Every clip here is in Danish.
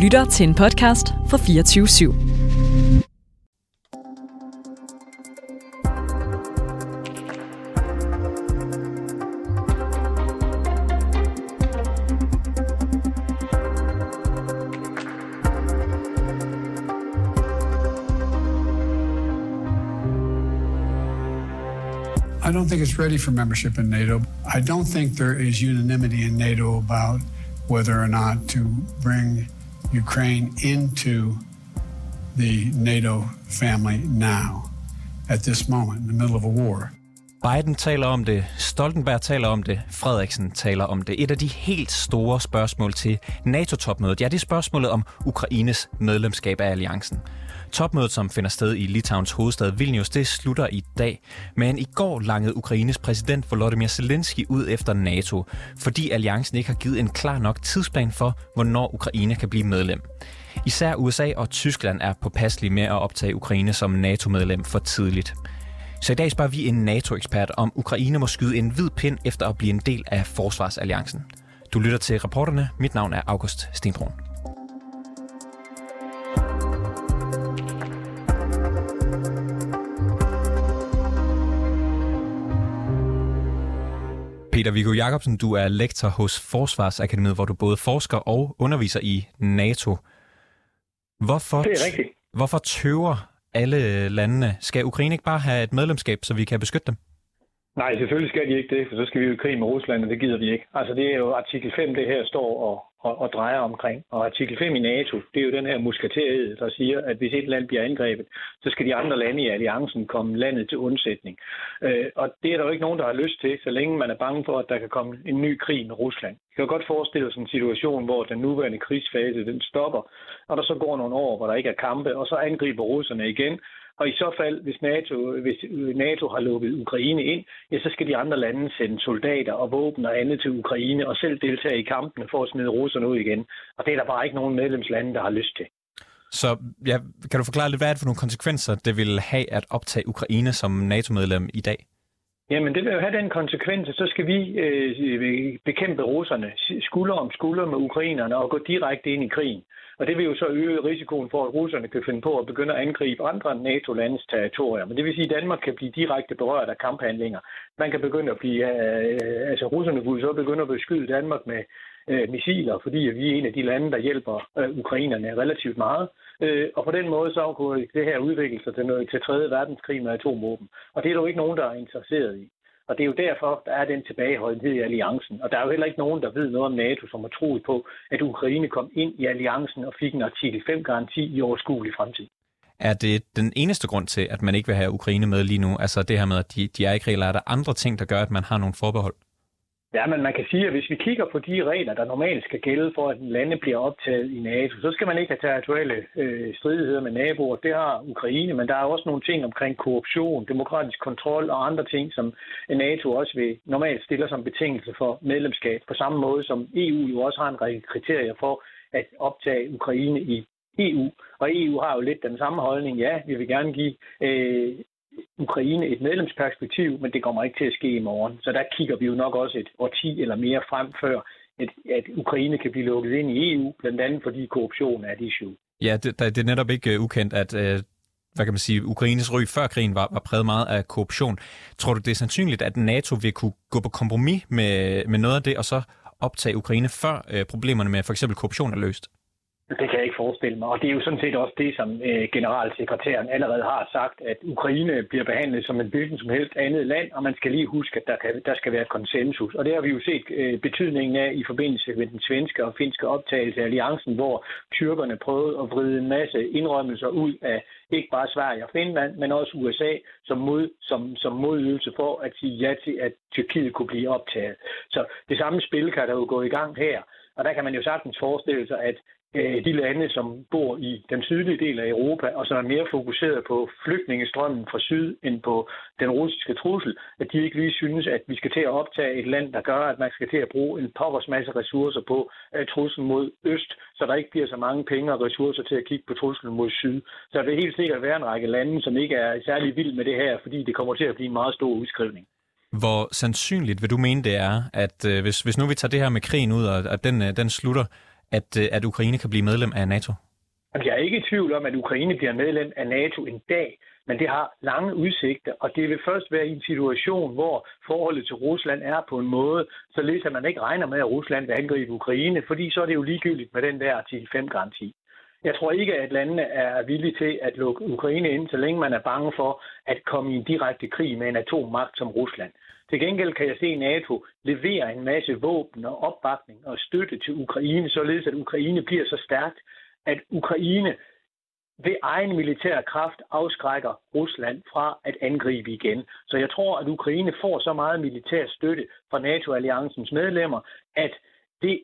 lytter til en podcast fra 24 /7. I don't think it's ready for membership in NATO. I don't think there is unanimity in NATO about whether or not to bring Ukraine into the NATO family now, at this moment, in the middle of a war. Biden taler om det, Stoltenberg taler om det, Frederiksen taler om det. Et af de helt store spørgsmål til NATO-topmødet, ja, det er spørgsmålet om Ukraines medlemskab af alliancen. Topmødet, som finder sted i Litauens hovedstad Vilnius, det slutter i dag. Men i går langede Ukraines præsident Volodymyr Zelensky ud efter NATO, fordi alliancen ikke har givet en klar nok tidsplan for, hvornår Ukraine kan blive medlem. Især USA og Tyskland er påpasselige med at optage Ukraine som NATO-medlem for tidligt. Så i dag spørger vi en NATO-ekspert, om Ukraine må skyde en hvid pind efter at blive en del af Forsvarsalliancen. Du lytter til reporterne. Mit navn er August Stenbrun. Peter Viggo Jacobsen, du er lektor hos Forsvarsakademiet, hvor du både forsker og underviser i NATO. Hvorfor, Det er rigtigt. hvorfor tøver alle landene? Skal Ukraine ikke bare have et medlemskab, så vi kan beskytte dem? Nej, selvfølgelig skal de ikke det, for så skal vi jo i krig med Rusland, og det gider vi ikke. Altså det er jo artikel 5, det her står og, og, og drejer omkring. Og artikel 5 i NATO, det er jo den her musketeriet, der siger, at hvis et land bliver angrebet, så skal de andre lande i alliancen komme landet til undsætning. Øh, og det er der jo ikke nogen, der har lyst til, så længe man er bange for, at der kan komme en ny krig med Rusland. Jeg kan godt forestille sig en situation, hvor den nuværende krigsfase den stopper, og der så går nogle år, hvor der ikke er kampe, og så angriber russerne igen, og i så fald, hvis NATO, hvis NATO har lukket Ukraine ind, ja, så skal de andre lande sende soldater og våben og andet til Ukraine og selv deltage i kampene for at smide russerne ud igen. Og det er der bare ikke nogen medlemslande, der har lyst til. Så ja, kan du forklare lidt, hvad er det for nogle konsekvenser, det vil have at optage Ukraine som NATO-medlem i dag? Jamen, det vil jo have den konsekvens, at så skal vi øh, bekæmpe russerne skulder om skulder med ukrainerne og gå direkte ind i krigen. Og det vil jo så øge risikoen for, at russerne kan finde på at begynde at angribe andre NATO-landes territorier. Men det vil sige, at Danmark kan blive direkte berørt af kamphandlinger. Man kan begynde at blive, øh, altså russerne kunne så begynde at beskyde Danmark med øh, missiler, fordi vi er en af de lande, der hjælper øh, ukrainerne relativt meget. Øh, og på den måde så kunne det her udvikle sig til, noget, til 3. verdenskrig med atomvåben. Og det er der jo ikke nogen, der er interesseret i. Og det er jo derfor, der er den tilbageholdenhed i alliancen. Og der er jo heller ikke nogen, der ved noget om NATO, som har troet på, at Ukraine kom ind i alliancen og fik en artikel 5-garanti i overskuelig fremtid. Er det den eneste grund til, at man ikke vil have Ukraine med lige nu? Altså det her med, at de, de er ikke regler. Er der andre ting, der gør, at man har nogle forbehold? Ja, men man kan sige, at hvis vi kigger på de regler, der normalt skal gælde for, at lande bliver optaget i NATO, så skal man ikke have territoriale øh, stridigheder med naboer. Det har Ukraine, men der er også nogle ting omkring korruption, demokratisk kontrol og andre ting, som NATO også vil normalt stiller som betingelse for medlemskab, på samme måde som EU jo også har en række kriterier for at optage Ukraine i EU. Og EU har jo lidt den samme holdning. Ja, vi vil gerne give øh, Ukraine et medlemsperspektiv, men det kommer ikke til at ske i morgen. Så der kigger vi jo nok også et årti eller mere frem før, at, at Ukraine kan blive lukket ind i EU, blandt andet fordi korruption er et issue. Ja, det, det er netop ikke uh, ukendt, at uh, hvad kan man sige, Ukraines ry før krigen var, var præget meget af korruption. Tror du, det er sandsynligt, at NATO vil kunne gå på kompromis med, med noget af det, og så optage Ukraine før uh, problemerne med for eksempel korruption er løst? Det kan jeg ikke forestille mig. Og det er jo sådan set også det, som øh, generalsekretæren allerede har sagt, at Ukraine bliver behandlet som en hvilken som helst andet land, og man skal lige huske, at der, kan, der skal være konsensus. Og det har vi jo set øh, betydningen af i forbindelse med den svenske og finske optagelse af alliancen, hvor tyrkerne prøvede at vride en masse indrømmelser ud af ikke bare Sverige og Finland, men også USA som, mod, som, som modydelse for at sige ja til, at Tyrkiet kunne blive optaget. Så det samme spil kan der jo gå i gang her. Og der kan man jo sagtens forestille sig, at Øh, de lande, som bor i den sydlige del af Europa, og som er mere fokuseret på flygtningestrømmen fra syd end på den russiske trussel, at de ikke lige synes, at vi skal til at optage et land, der gør, at man skal til at bruge en pokkers masse ressourcer på øh, truslen mod øst, så der ikke bliver så mange penge og ressourcer til at kigge på truslen mod syd. Så det vil helt sikkert være en række lande, som ikke er særlig vild med det her, fordi det kommer til at blive en meget stor udskrivning. Hvor sandsynligt vil du mene det er, at øh, hvis, hvis nu vi tager det her med krigen ud, og at den, øh, den slutter, at, øh, at Ukraine kan blive medlem af NATO? Jeg er ikke i tvivl om, at Ukraine bliver medlem af NATO en dag, men det har lange udsigter, og det vil først være i en situation, hvor forholdet til Rusland er på en måde, således at man ikke regner med, at Rusland vil angribe Ukraine, fordi så er det jo ligegyldigt med den der artikel 5-garanti. Jeg tror ikke, at landene er villige til at lukke Ukraine ind, så længe man er bange for at komme i en direkte krig med en atommagt som Rusland. Til gengæld kan jeg se NATO levere en masse våben og opbakning og støtte til Ukraine, således at Ukraine bliver så stærkt, at Ukraine ved egen militær kraft afskrækker Rusland fra at angribe igen. Så jeg tror, at Ukraine får så meget militær støtte fra NATO-alliancens medlemmer, at det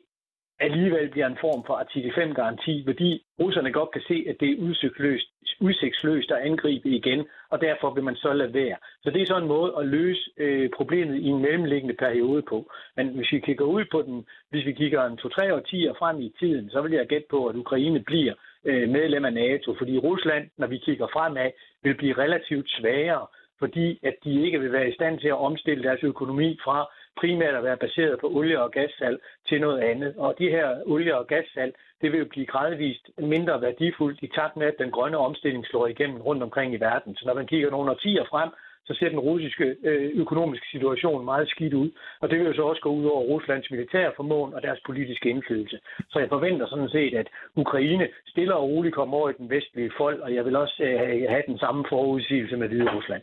alligevel bliver en form for artikel 5-garanti, fordi russerne godt kan se, at det er udsigtsløst, udsigtsløst at angribe igen, og derfor vil man så lade være. Så det er så en måde at løse øh, problemet i en mellemliggende periode på. Men hvis vi kigger ud på den, hvis vi kigger en 2-3 årtier frem i tiden, så vil jeg gætte på, at Ukraine bliver øh, medlem af NATO, fordi Rusland, når vi kigger fremad, vil blive relativt svagere, fordi at de ikke vil være i stand til at omstille deres økonomi fra primært at være baseret på olie- og gassalg til noget andet. Og de her olie- og gassalg, det vil jo blive gradvist mindre værdifuldt i takt med, at den grønne omstilling slår igennem rundt omkring i verden. Så når man kigger nogle årtier frem, så ser den russiske øh, økonomiske situation meget skidt ud. Og det vil jo så også gå ud over Ruslands militære formåen og deres politiske indflydelse. Så jeg forventer sådan set, at Ukraine stille og roligt kommer over i den vestlige folk, og jeg vil også øh, have den samme forudsigelse med Hvide Rusland.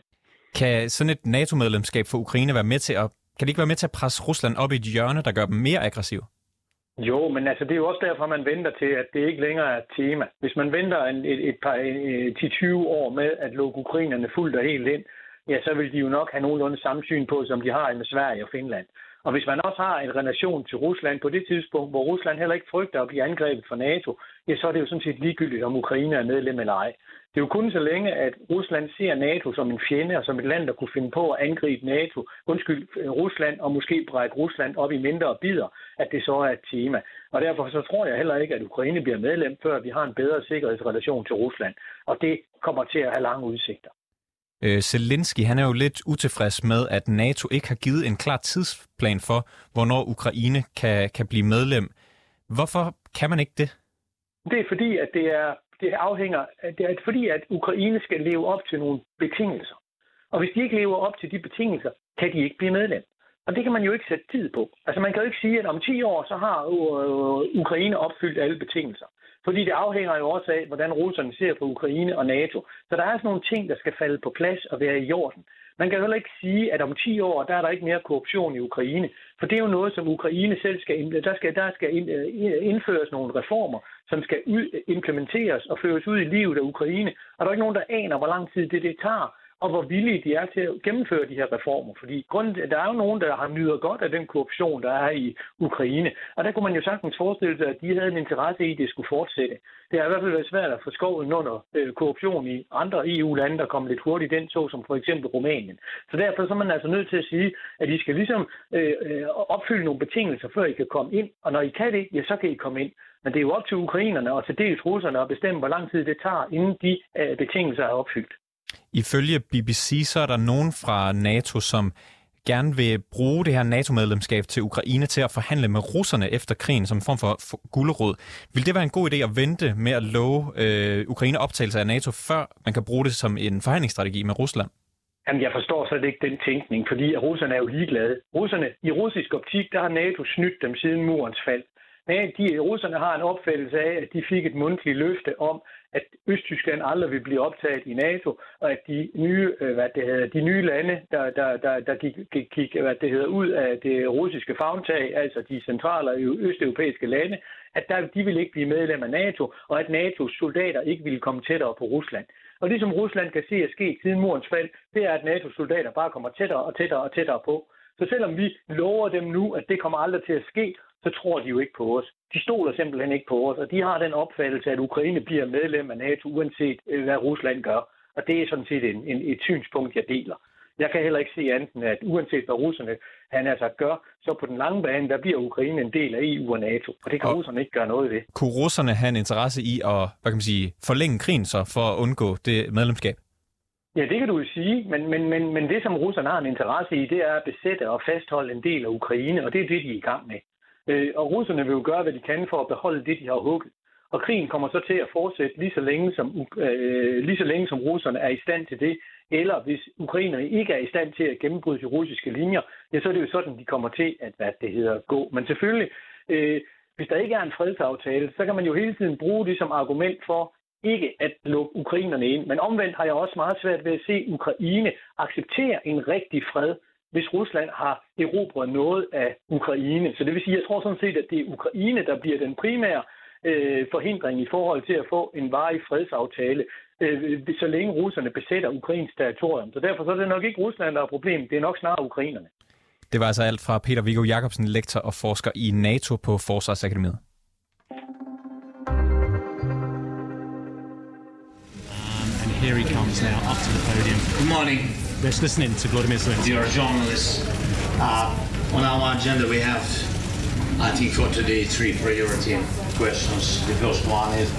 Kan sådan et NATO-medlemskab for Ukraine være med til at kan det ikke være med til at presse Rusland op i et hjørne, der gør dem mere aggressive? Jo, men altså, det er jo også derfor, man venter til, at det ikke længere er et tema. Hvis man venter en, et, et par 10-20 år med at lukke ukrainerne fuldt og helt ind, ja, så vil de jo nok have nogenlunde samme syn på, som de har med Sverige og Finland. Og hvis man også har en relation til Rusland på det tidspunkt, hvor Rusland heller ikke frygter at blive angrebet fra NATO, ja, så er det jo sådan set ligegyldigt, om Ukraine er medlem eller ej. Det er jo kun så længe, at Rusland ser NATO som en fjende og som et land, der kunne finde på at angribe NATO, undskyld, øh, Rusland og måske brække Rusland op i mindre bidder, at det så er et tema. Og derfor så tror jeg heller ikke, at Ukraine bliver medlem, før vi har en bedre sikkerhedsrelation til Rusland. Og det kommer til at have lange udsigter. Øh, Zelensky han er jo lidt utilfreds med, at NATO ikke har givet en klar tidsplan for, hvornår Ukraine kan, kan blive medlem. Hvorfor kan man ikke det? Det er fordi, at det er det afhænger, det er fordi, at Ukraine skal leve op til nogle betingelser. Og hvis de ikke lever op til de betingelser, kan de ikke blive medlem. Og det kan man jo ikke sætte tid på. Altså man kan jo ikke sige, at om 10 år, så har øh, øh, Ukraine opfyldt alle betingelser. Fordi det afhænger jo også af, hvordan russerne ser på Ukraine og NATO. Så der er sådan nogle ting, der skal falde på plads og være i orden. Man kan heller ikke sige, at om 10 år, der er der ikke mere korruption i Ukraine. For det er jo noget, som Ukraine selv skal, der skal, der skal øh, indføres nogle reformer, som skal implementeres og føres ud i livet af Ukraine. Og der er ikke nogen, der aner, hvor lang tid det, det tager og hvor villige de er til at gennemføre de her reformer. Fordi grund, der er jo nogen, der har nyder godt af den korruption, der er i Ukraine. Og der kunne man jo sagtens forestille sig, at de havde en interesse i, at det skulle fortsætte. Det har i hvert fald været svært at få skoven under øh, korruption i andre EU-lande, der kom lidt hurtigt den så som for eksempel Rumænien. Så derfor så er man altså nødt til at sige, at I skal ligesom øh, øh, opfylde nogle betingelser, før I kan komme ind. Og når I kan det, ja, så kan I komme ind. Men det er jo op til ukrainerne og til dels russerne at bestemme, hvor lang tid det tager, inden de øh, betingelser er opfyldt. Ifølge BBC så er der nogen fra NATO, som gerne vil bruge det her NATO-medlemskab til Ukraine til at forhandle med russerne efter krigen som en form for gulderod. Vil det være en god idé at vente med at love øh, Ukraine optagelse af NATO, før man kan bruge det som en forhandlingsstrategi med Rusland? Jamen, jeg forstår slet ikke den tænkning, fordi russerne er jo ligeglade. Russerne, i russisk optik, der har NATO snydt dem siden murens fald. Nej, de, russerne har en opfattelse af, at de fik et mundtligt løfte om, at Østtyskland aldrig vil blive optaget i NATO, og at de nye, øh, hvad det hedder, de nye lande, der, der, der, der gik, gik, gik hvad det hedder, ud af det russiske fagtag, altså de centrale østeuropæiske lande, at der, de ville ikke blive medlem af NATO, og at NATO's soldater ikke ville komme tættere på Rusland. Og det, som Rusland kan se er sket siden murens fald, det er, at NATO's soldater bare kommer tættere og tættere og tættere på. Så selvom vi lover dem nu, at det kommer aldrig til at ske, så tror de jo ikke på os. De stoler simpelthen ikke på os, og de har den opfattelse, at Ukraine bliver medlem af NATO, uanset øh, hvad Rusland gør. Og det er sådan set en, en, et synspunkt, jeg deler. Jeg kan heller ikke se andet at uanset hvad russerne han altså gør, så på den lange bane, der bliver Ukraine en del af EU og NATO, og det kan og russerne ikke gøre noget ved. Kunne russerne have en interesse i at hvad kan man sige, forlænge krigen så, for at undgå det medlemskab? Ja, det kan du jo sige, men, men, men, men det, som russerne har en interesse i, det er at besætte og fastholde en del af Ukraine, og det er det, de er i gang med. Øh, og russerne vil jo gøre, hvad de kan for at beholde det, de har hugget. Og krigen kommer så til at fortsætte lige så længe, som, øh, lige så længe som russerne er i stand til det. Eller hvis ukrainerne ikke er i stand til at gennembryde de russiske linjer, ja, så er det jo sådan, de kommer til at, hvad det hedder, gå. Men selvfølgelig, øh, hvis der ikke er en fredsaftale, så kan man jo hele tiden bruge det som argument for ikke at lukke ukrainerne ind. Men omvendt har jeg også meget svært ved at se Ukraine acceptere en rigtig fred, hvis Rusland har erobret noget af Ukraine. Så det vil sige, jeg tror sådan set, at det er Ukraine, der bliver den primære øh, forhindring i forhold til at få en varig fredsaftale, øh, så længe russerne besætter ukrainsk territorium. Så derfor så er det nok ikke Rusland, der er problemet. Det er nok snarere ukrainerne. Det var altså alt fra Peter Viggo Jacobsen, lektor og forsker i NATO på Forsvarsakademiet. Here he comes now up to the podium. Good morning, Let's listen in to Vladimir Zelensky. dear journalists. Uh, on our agenda, we have, I think, for today, three priority questions. The first one is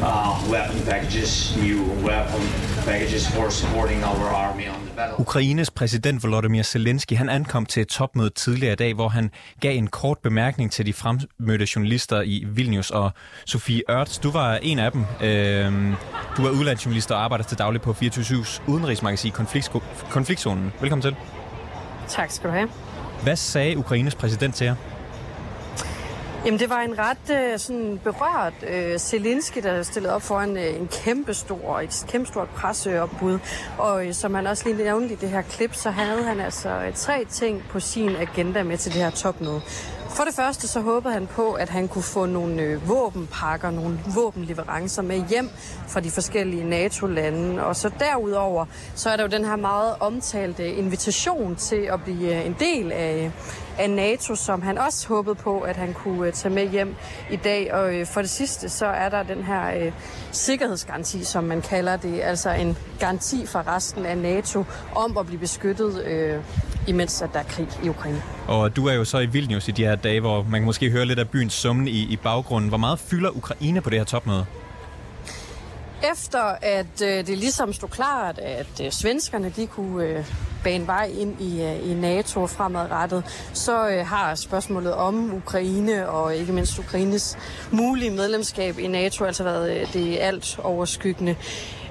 uh, weapon packages, new weapon packages for supporting our army on the battle. Ukraines præsident Volodymyr Zelensky han ankom til et topmøde tidligere i dag, hvor han gav en kort bemærkning til de fremmødte journalister i Vilnius. Og Sofie Ørts, du var en af dem. Øhm, du er udlandsjournalist og arbejder til daglig på 24-7's udenrigsmagasin Konfliktsko- Konfliktzonen. Velkommen til. Tak skal du have. Hvad sagde Ukraines præsident til jer? Jamen, det var en ret øh, sådan berørt øh, Zelensky, der stillede op foran øh, en kæmpestor, et kæmpestort presseopbud. Og øh, som han også lige nævnte i det her klip, så havde han altså øh, tre ting på sin agenda med til det her topmøde. For det første så håbede han på, at han kunne få nogle øh, våbenpakker, nogle våbenleverancer med hjem fra de forskellige NATO-lande. Og så derudover, så er der jo den her meget omtalte invitation til at blive øh, en del af, af NATO, som han også håbede på, at han kunne øh, tage med hjem i dag. Og øh, for det sidste, så er der den her øh, sikkerhedsgaranti, som man kalder det. Altså en garanti fra resten af NATO om at blive beskyttet, øh, imens at der er krig i Ukraine. Og du er jo så i Vilnius i de her dage, hvor man kan måske høre lidt af byens summen i, i baggrunden. Hvor meget fylder Ukraine på det her topmøde? Efter at øh, det ligesom stod klart, at øh, svenskerne de kunne øh, bane vej ind i, øh, i NATO fremadrettet, så øh, har spørgsmålet om Ukraine og ikke mindst Ukraines mulige medlemskab i NATO altså været øh, det alt overskyggende.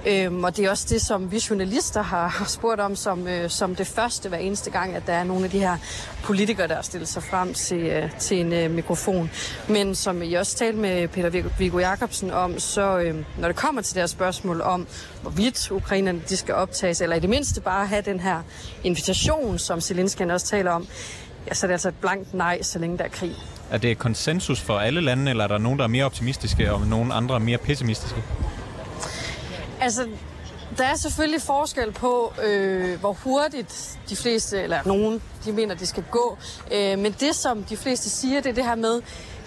Øhm, og det er også det, som vi journalister har spurgt om som, øh, som det første hver eneste gang, at der er nogle af de her politikere, der stiller sig frem til, øh, til en øh, mikrofon. Men som jeg også talte med Peter Viggo Jacobsen om, så øh, når det kommer til det her spørgsmål om, hvorvidt ukrainerne de skal optages, eller i det mindste bare have den her invitation, som Zelensky også taler om, ja, så er det altså et blankt nej, så længe der er krig. Er det konsensus for alle lande, eller er der nogen, der er mere optimistiske, og nogen andre mere pessimistiske? Altså, der er selvfølgelig forskel på, øh, hvor hurtigt de fleste, eller nogen, de mener, de skal gå. Øh, men det, som de fleste siger, det er det her med,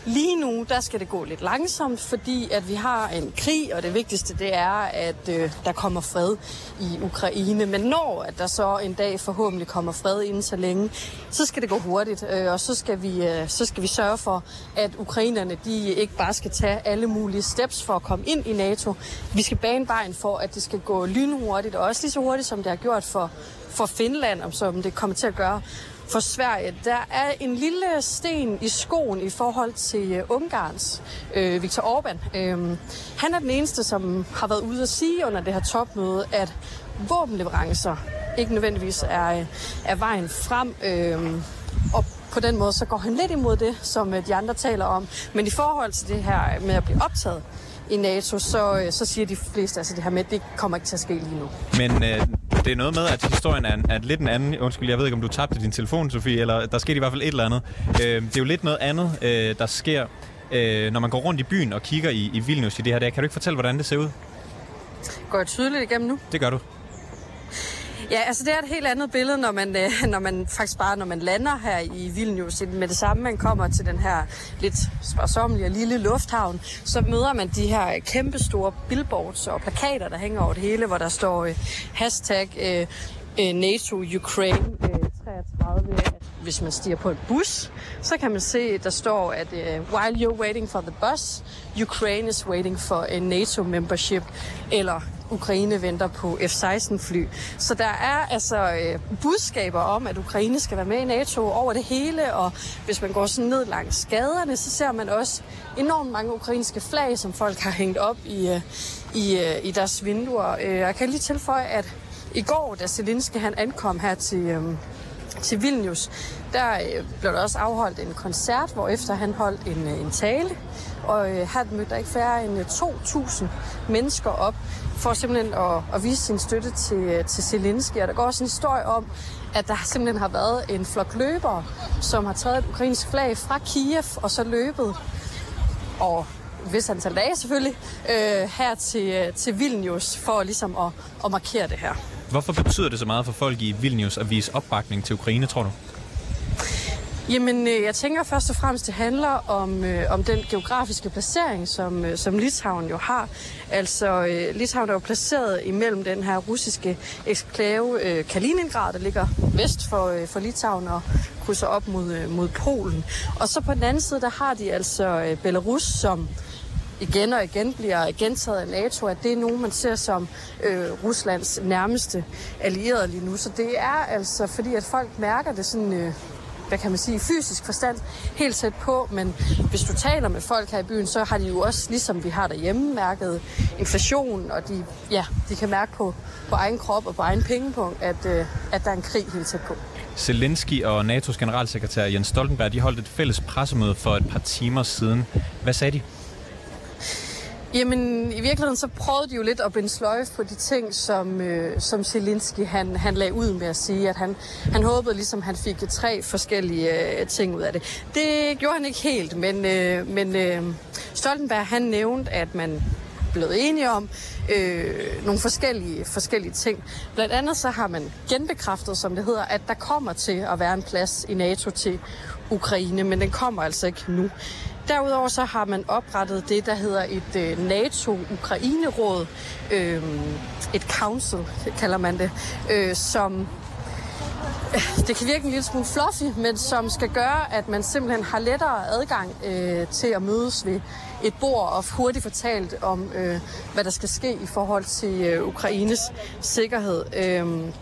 lige nu, der skal det gå lidt langsomt, fordi at vi har en krig, og det vigtigste, det er, at øh, der kommer fred i Ukraine. Men når at der så en dag forhåbentlig kommer fred inden så længe, så skal det gå hurtigt, øh, og så skal, vi, øh, så skal vi sørge for, at ukrainerne, de ikke bare skal tage alle mulige steps for at komme ind i NATO. Vi skal bane vejen for, at det skal gå lynhurtigt, og også lige så hurtigt, som det har gjort for, for Finland, og som det kommer til at gøre for Sverige. Der er en lille sten i skoen i forhold til øh, Ungarns øh, Viktor Orbán. Øh, han er den eneste, som har været ude at sige under det her topmøde, at våbenleverancer ikke nødvendigvis er, øh, er vejen frem. Øh, og på den måde, så går han lidt imod det, som øh, de andre taler om. Men i forhold til det her med at blive optaget i NATO, så, så siger de fleste altså det her med, at det kommer ikke til at ske lige nu. Men øh, det er noget med, at historien er, er lidt en anden. Undskyld, jeg ved ikke, om du tabte din telefon, Sofie, eller der skete i hvert fald et eller andet. Øh, det er jo lidt noget andet, øh, der sker, øh, når man går rundt i byen og kigger i, i Vilnius i det her dag. Kan du ikke fortælle, hvordan det ser ud? Går jeg tydeligt igennem nu? Det gør du. Ja, altså det er et helt andet billede, når man, øh, når man faktisk bare, når man lander her i Vilnius. Med det samme, man kommer til den her lidt sparsommelige og lille lufthavn, så møder man de her kæmpe store billboards og plakater, der hænger over det hele, hvor der står øh, hashtag øh, øh NATO Ukraine øh, 33. Hvis man stiger på en bus, så kan man se, at der står, at uh, while you're waiting for the bus, Ukraine is waiting for a NATO membership. Eller Ukraine venter på F-16-fly. Så der er altså øh, budskaber om, at Ukraine skal være med i NATO over det hele, og hvis man går sådan ned langs gaderne, så ser man også enormt mange ukrainske flag, som folk har hængt op i, øh, i, øh, i deres vinduer. Øh, jeg kan lige tilføje, at i går, da Zelensky han ankom her til, øh, til Vilnius, der øh, blev der også afholdt en koncert, hvor efter han holdt en, øh, en tale, og øh, her mødte der ikke færre end øh, 2.000 mennesker op for simpelthen at, at vise sin støtte til, øh, til Zelensky. Og der går også en historie om, at der simpelthen har været en flok løbere, som har taget et ukrainsk flag fra Kiev og så løbet og hvis antal dage selvfølgelig, øh, her til, øh, til Vilnius for ligesom at, at markere det her. Hvorfor betyder det så meget for folk i Vilnius at vise opbakning til Ukraine, tror du? Jamen, øh, jeg tænker først og fremmest, det handler om, øh, om den geografiske placering, som, øh, som Litauen jo har. Altså, øh, Litauen er jo placeret imellem den her russiske eksklave øh, Kaliningrad, der ligger vest for, øh, for Litauen og krydser op mod, øh, mod Polen. Og så på den anden side, der har de altså øh, Belarus, som igen og igen bliver gentaget af NATO, at det er nogen, man ser som øh, Ruslands nærmeste allierede lige nu. Så det er altså fordi, at folk mærker det sådan... Øh, hvad kan man sige, fysisk forstand helt tæt på, men hvis du taler med folk her i byen, så har de jo også, ligesom vi har derhjemme, mærket inflation, og de, ja, de kan mærke på, på egen krop og på egen pengepunkt, at, øh, at der er en krig helt tæt på. Zelensky og NATO's generalsekretær Jens Stoltenberg, de holdt et fælles pressemøde for et par timer siden. Hvad sagde de? Jamen, i virkeligheden så prøvede de jo lidt at binde sløjfe på de ting, som, øh, som Zelensky han, han lagde ud med at sige, at han, han håbede ligesom, han fik tre forskellige øh, ting ud af det. Det gjorde han ikke helt, men, øh, men øh, Stoltenberg han nævnte, at man blev enige om øh, nogle forskellige, forskellige ting. Blandt andet så har man genbekræftet, som det hedder, at der kommer til at være en plads i NATO til Ukraine, men den kommer altså ikke nu. Derudover så har man oprettet det, der hedder et øh, NATO-Ukraine-råd, øh, et council kalder man det, øh, som det kan virke en lille smule fluffy, men som skal gøre, at man simpelthen har lettere adgang øh, til at mødes ved et bord og hurtigt fortalt om, øh, hvad der skal ske i forhold til øh, Ukraines sikkerhed. Øh,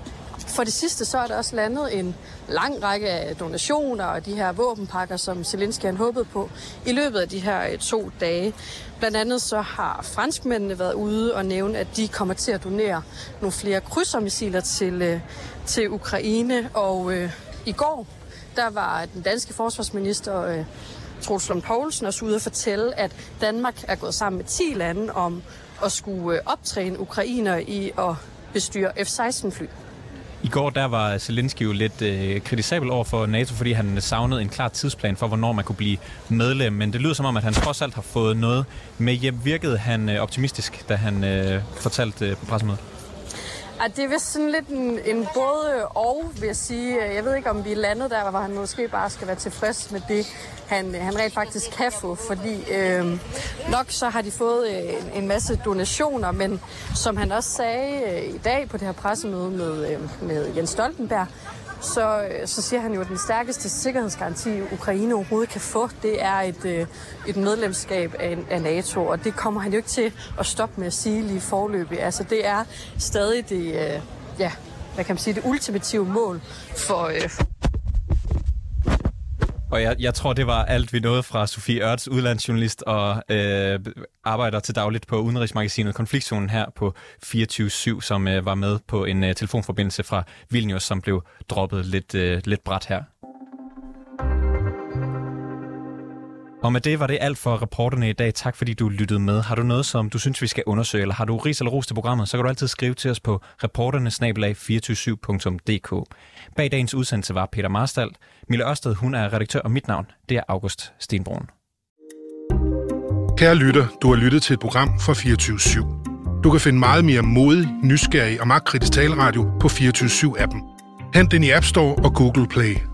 for det sidste så er der også landet en lang række af donationer og de her våbenpakker, som Zelensky han håbede på i løbet af de her øh, to dage. Blandt andet så har franskmændene været ude og nævne, at de kommer til at donere nogle flere krydsermissiler til, øh, til Ukraine. Og øh, i går, der var den danske forsvarsminister øh, Troels Lund Poulsen også ude at fortælle, at Danmark er gået sammen med 10 lande om at skulle øh, optræne ukrainer i at bestyre F-16-fly. I går der var Zelensky jo lidt øh, kritisabel over for NATO, fordi han savnede en klar tidsplan for, hvornår man kunne blive medlem. Men det lyder som om, at han trods alt har fået noget med hjem. Virkede han øh, optimistisk, da han øh, fortalte øh, på pressemødet? At det er vist sådan lidt en, en både og, vil jeg sige. Jeg ved ikke, om vi er landet der, hvor han måske bare skal være tilfreds med det, han, han rent faktisk kan få. Fordi øh, nok så har de fået øh, en masse donationer, men som han også sagde øh, i dag på det her pressemøde med, øh, med Jens Stoltenberg, så, øh, så siger han jo, at den stærkeste sikkerhedsgaranti, Ukraine overhovedet kan få, det er et, øh, et medlemskab af, af NATO, og det kommer han jo ikke til at stoppe med at sige lige forløbig. Altså det er stadig det, øh, ja, hvad kan man sige, det ultimative mål for, og jeg, jeg tror, det var alt, vi nåede fra Sofie Ørts, udlandsjournalist og øh, arbejder til dagligt på udenrigsmagasinet Konfliktzonen her på 24-7, som øh, var med på en øh, telefonforbindelse fra Vilnius, som blev droppet lidt, øh, lidt bræt her. Og med det var det alt for reporterne i dag. Tak fordi du lyttede med. Har du noget, som du synes, vi skal undersøge, eller har du ris eller ros til programmet, så kan du altid skrive til os på reporternesnabelag247.dk. Bag dagens udsendelse var Peter Marstal. Mille Ørsted, hun er redaktør, og mit navn, det er August Stenbrun. Kære lytter, du har lyttet til et program fra 24 Du kan finde meget mere modig, nysgerrig og magtkritisk taleradio på 24 appen Hent den i App Store og Google Play.